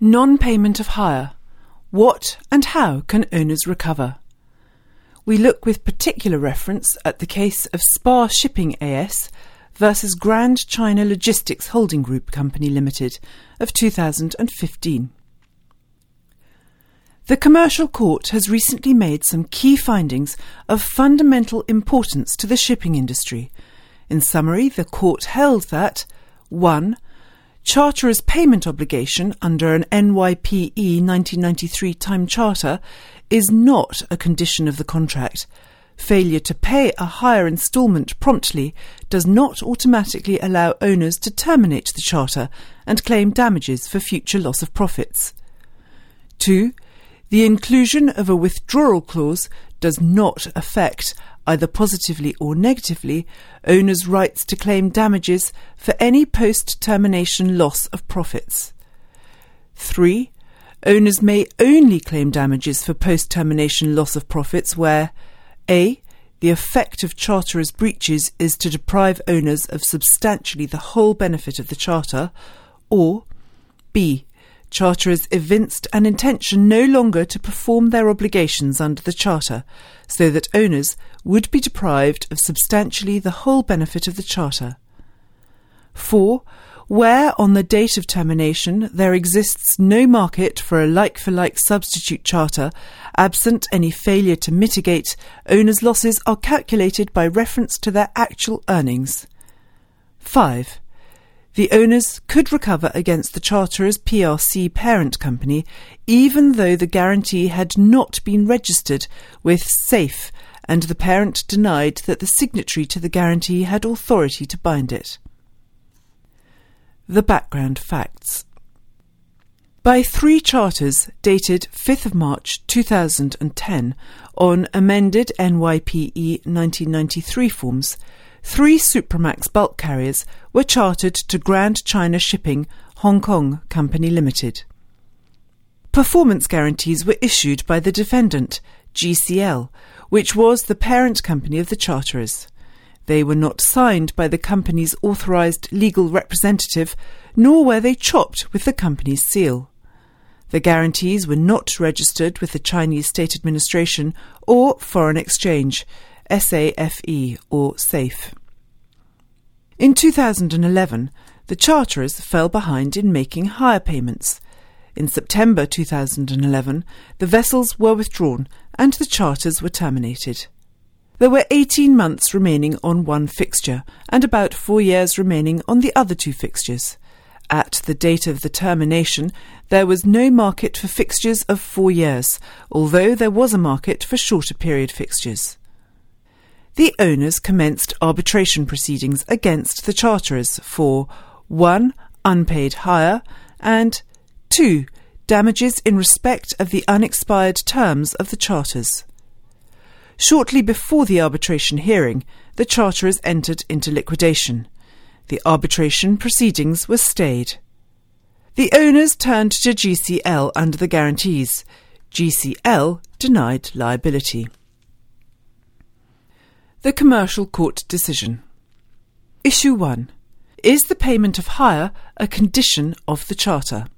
Non payment of hire. What and how can owners recover? We look with particular reference at the case of Spar Shipping AS versus Grand China Logistics Holding Group Company Limited of 2015. The Commercial Court has recently made some key findings of fundamental importance to the shipping industry. In summary, the Court held that 1. Charterer's payment obligation under an NYPE 1993 time charter is not a condition of the contract. Failure to pay a hire instalment promptly does not automatically allow owners to terminate the charter and claim damages for future loss of profits. 2. The inclusion of a withdrawal clause does not affect, either positively or negatively, owners' rights to claim damages for any post termination loss of profits. 3. Owners may only claim damages for post termination loss of profits where a. The effect of charterers' breaches is to deprive owners of substantially the whole benefit of the charter, or b. Charterers evinced an intention no longer to perform their obligations under the Charter, so that owners would be deprived of substantially the whole benefit of the Charter. 4. Where on the date of termination there exists no market for a like for like substitute charter, absent any failure to mitigate, owners' losses are calculated by reference to their actual earnings. 5 the owners could recover against the charterer's PRC parent company even though the guarantee had not been registered with SAFE and the parent denied that the signatory to the guarantee had authority to bind it. The background facts. By three charters dated 5th of March 2010 on amended NYPE 1993 forms, three Supramax bulk carriers were chartered to Grand China Shipping Hong Kong Company Limited. Performance guarantees were issued by the defendant, GCL, which was the parent company of the charterers. They were not signed by the company's authorized legal representative, nor were they chopped with the company's seal. The guarantees were not registered with the Chinese State Administration or Foreign Exchange, SAFE or SAFE. In 2011, the charterers fell behind in making hire payments. In September 2011, the vessels were withdrawn and the charters were terminated. There were 18 months remaining on one fixture and about four years remaining on the other two fixtures. At the date of the termination, there was no market for fixtures of four years, although there was a market for shorter period fixtures the owners commenced arbitration proceedings against the charterers for 1. Unpaid hire and 2. Damages in respect of the unexpired terms of the charters. Shortly before the arbitration hearing, the charterers entered into liquidation. The arbitration proceedings were stayed. The owners turned to GCL under the guarantees. GCL denied liability. The Commercial Court Decision. Issue 1. Is the payment of hire a condition of the Charter?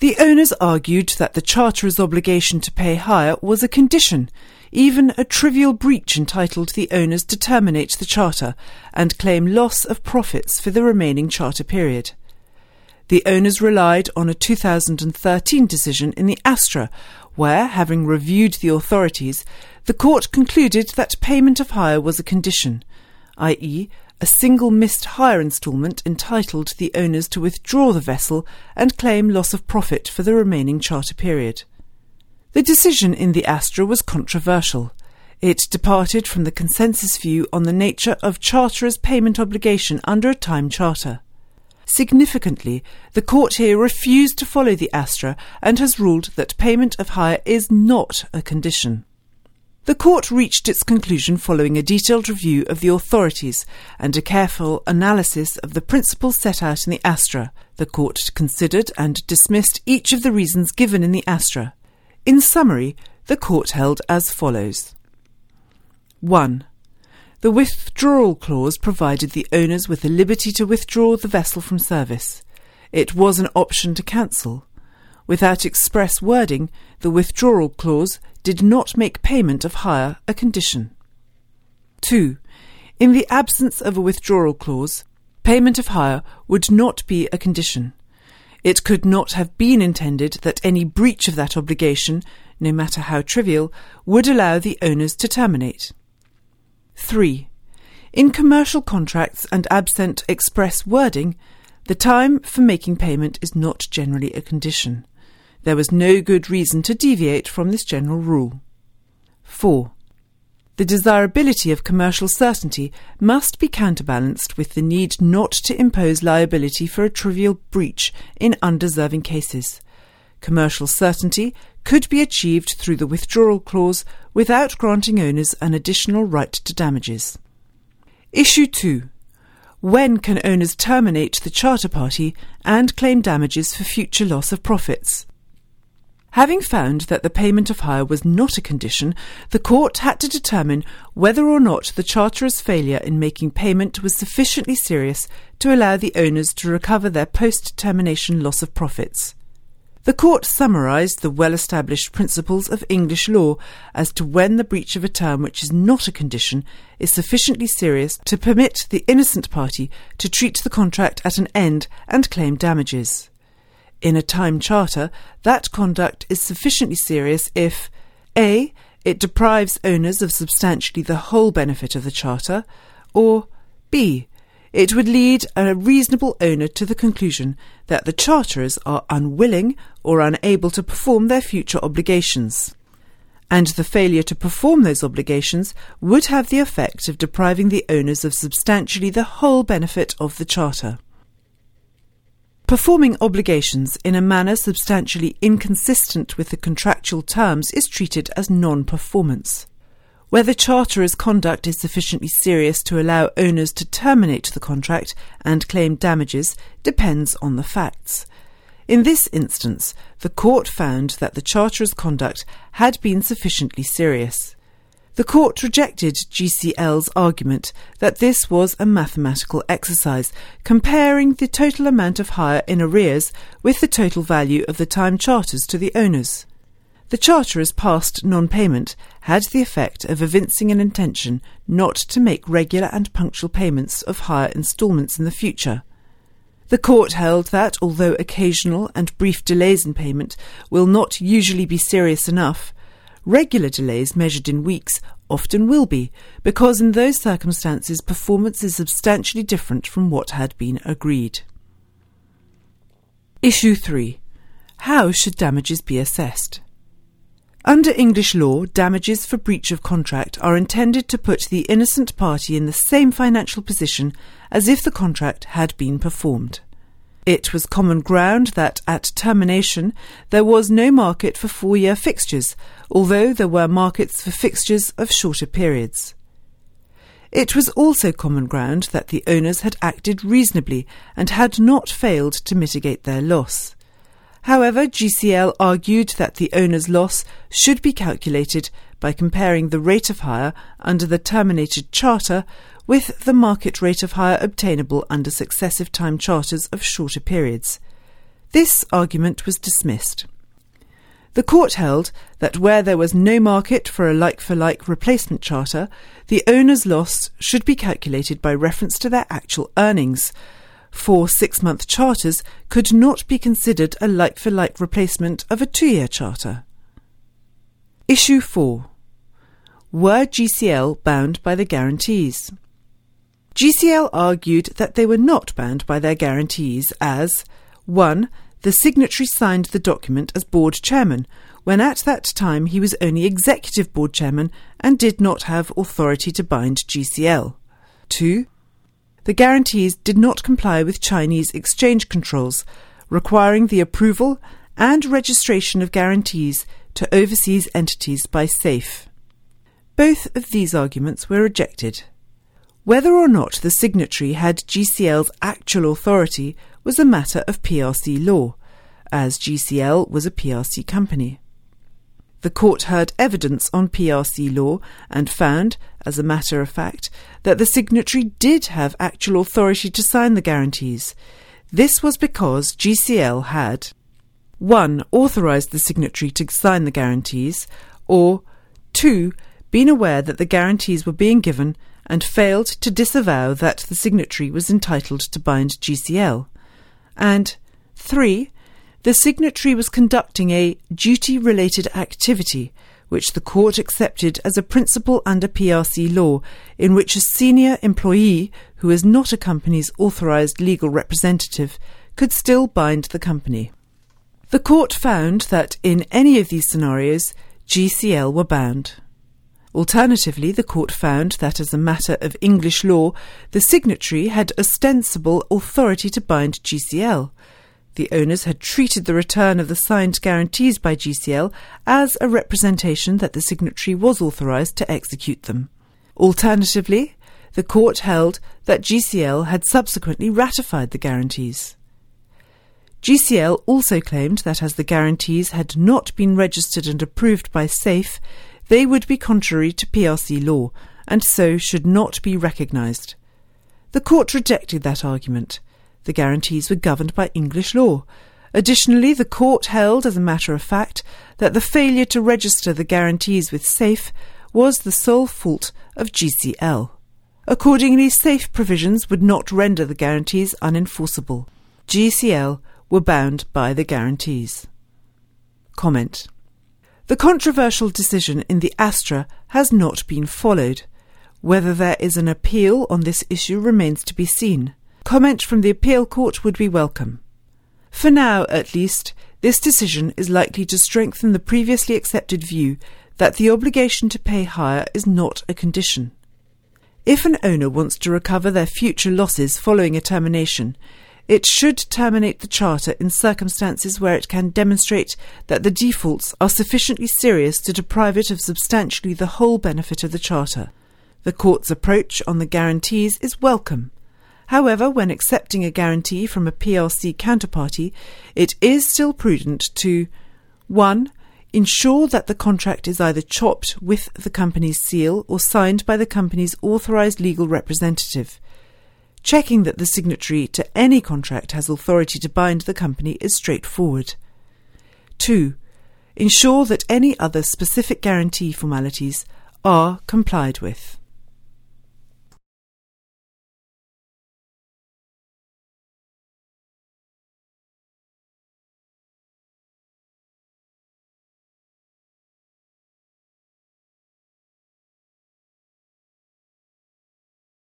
The owners argued that the Charterer's obligation to pay hire was a condition, even a trivial breach entitled the owners to terminate the Charter and claim loss of profits for the remaining Charter period. The owners relied on a 2013 decision in the Astra, where, having reviewed the authorities, the court concluded that payment of hire was a condition, i.e., a single missed hire instalment entitled the owners to withdraw the vessel and claim loss of profit for the remaining charter period. The decision in the Astra was controversial. It departed from the consensus view on the nature of charterer's payment obligation under a time charter. Significantly, the court here refused to follow the Astra and has ruled that payment of hire is not a condition. The court reached its conclusion following a detailed review of the authorities and a careful analysis of the principles set out in the Astra. The court considered and dismissed each of the reasons given in the Astra. In summary, the court held as follows 1. The withdrawal clause provided the owners with the liberty to withdraw the vessel from service. it was an option to cancel. Without express wording, the withdrawal clause did not make payment of hire a condition. 2. In the absence of a withdrawal clause, payment of hire would not be a condition. It could not have been intended that any breach of that obligation, no matter how trivial, would allow the owners to terminate. 3. In commercial contracts and absent express wording, the time for making payment is not generally a condition. There was no good reason to deviate from this general rule. 4. The desirability of commercial certainty must be counterbalanced with the need not to impose liability for a trivial breach in undeserving cases. Commercial certainty could be achieved through the withdrawal clause without granting owners an additional right to damages. Issue 2. When can owners terminate the charter party and claim damages for future loss of profits? Having found that the payment of hire was not a condition, the court had to determine whether or not the charterer's failure in making payment was sufficiently serious to allow the owners to recover their post termination loss of profits. The court summarised the well established principles of English law as to when the breach of a term which is not a condition is sufficiently serious to permit the innocent party to treat the contract at an end and claim damages. In a time charter, that conduct is sufficiently serious if a. It deprives owners of substantially the whole benefit of the charter, or b. It would lead a reasonable owner to the conclusion that the charterers are unwilling or unable to perform their future obligations. And the failure to perform those obligations would have the effect of depriving the owners of substantially the whole benefit of the charter. Performing obligations in a manner substantially inconsistent with the contractual terms is treated as non performance. Whether charterer's conduct is sufficiently serious to allow owners to terminate the contract and claim damages depends on the facts. In this instance, the court found that the charterer's conduct had been sufficiently serious. The court rejected GCL's argument that this was a mathematical exercise, comparing the total amount of hire in arrears with the total value of the time charters to the owners. The charterer's past non payment had the effect of evincing an intention not to make regular and punctual payments of hire instalments in the future. The court held that, although occasional and brief delays in payment will not usually be serious enough, Regular delays measured in weeks often will be, because in those circumstances performance is substantially different from what had been agreed. Issue 3. How should damages be assessed? Under English law, damages for breach of contract are intended to put the innocent party in the same financial position as if the contract had been performed. It was common ground that at termination there was no market for four year fixtures, although there were markets for fixtures of shorter periods. It was also common ground that the owners had acted reasonably and had not failed to mitigate their loss. However, GCL argued that the owner's loss should be calculated by comparing the rate of hire under the terminated charter with the market rate of hire obtainable under successive time charters of shorter periods. This argument was dismissed. The court held that where there was no market for a like for like replacement charter, the owner's loss should be calculated by reference to their actual earnings. Four six month charters could not be considered a like for like replacement of a two year charter. Issue 4 Were GCL bound by the guarantees? GCL argued that they were not bound by their guarantees as 1. The signatory signed the document as board chairman, when at that time he was only executive board chairman and did not have authority to bind GCL. 2. The guarantees did not comply with Chinese exchange controls, requiring the approval and registration of guarantees to overseas entities by SAFE. Both of these arguments were rejected. Whether or not the signatory had GCL's actual authority was a matter of PRC law, as GCL was a PRC company. The court heard evidence on PRC law and found, as a matter of fact, that the signatory did have actual authority to sign the guarantees. This was because GCL had 1. authorised the signatory to sign the guarantees, or 2. been aware that the guarantees were being given and failed to disavow that the signatory was entitled to bind GCL, and 3. the signatory was conducting a duty related activity which the court accepted as a principle under PRC law, in which a senior employee who is not a company's authorised legal representative could still bind the company. The court found that in any of these scenarios, GCL were bound. Alternatively, the court found that as a matter of English law, the signatory had ostensible authority to bind GCL. The owners had treated the return of the signed guarantees by GCL as a representation that the signatory was authorised to execute them. Alternatively, the court held that GCL had subsequently ratified the guarantees. GCL also claimed that as the guarantees had not been registered and approved by SAFE, they would be contrary to PRC law and so should not be recognised. The court rejected that argument. The guarantees were governed by English law. Additionally, the court held, as a matter of fact, that the failure to register the guarantees with SAFE was the sole fault of GCL. Accordingly, SAFE provisions would not render the guarantees unenforceable. GCL were bound by the guarantees. Comment. The controversial decision in the Astra has not been followed. Whether there is an appeal on this issue remains to be seen. Comment from the appeal court would be welcome. For now, at least, this decision is likely to strengthen the previously accepted view that the obligation to pay hire is not a condition. If an owner wants to recover their future losses following a termination, it should terminate the charter in circumstances where it can demonstrate that the defaults are sufficiently serious to deprive it of substantially the whole benefit of the charter. The court's approach on the guarantees is welcome. However, when accepting a guarantee from a PRC counterparty, it is still prudent to 1. Ensure that the contract is either chopped with the company's seal or signed by the company's authorised legal representative. Checking that the signatory to any contract has authority to bind the company is straightforward. 2. Ensure that any other specific guarantee formalities are complied with.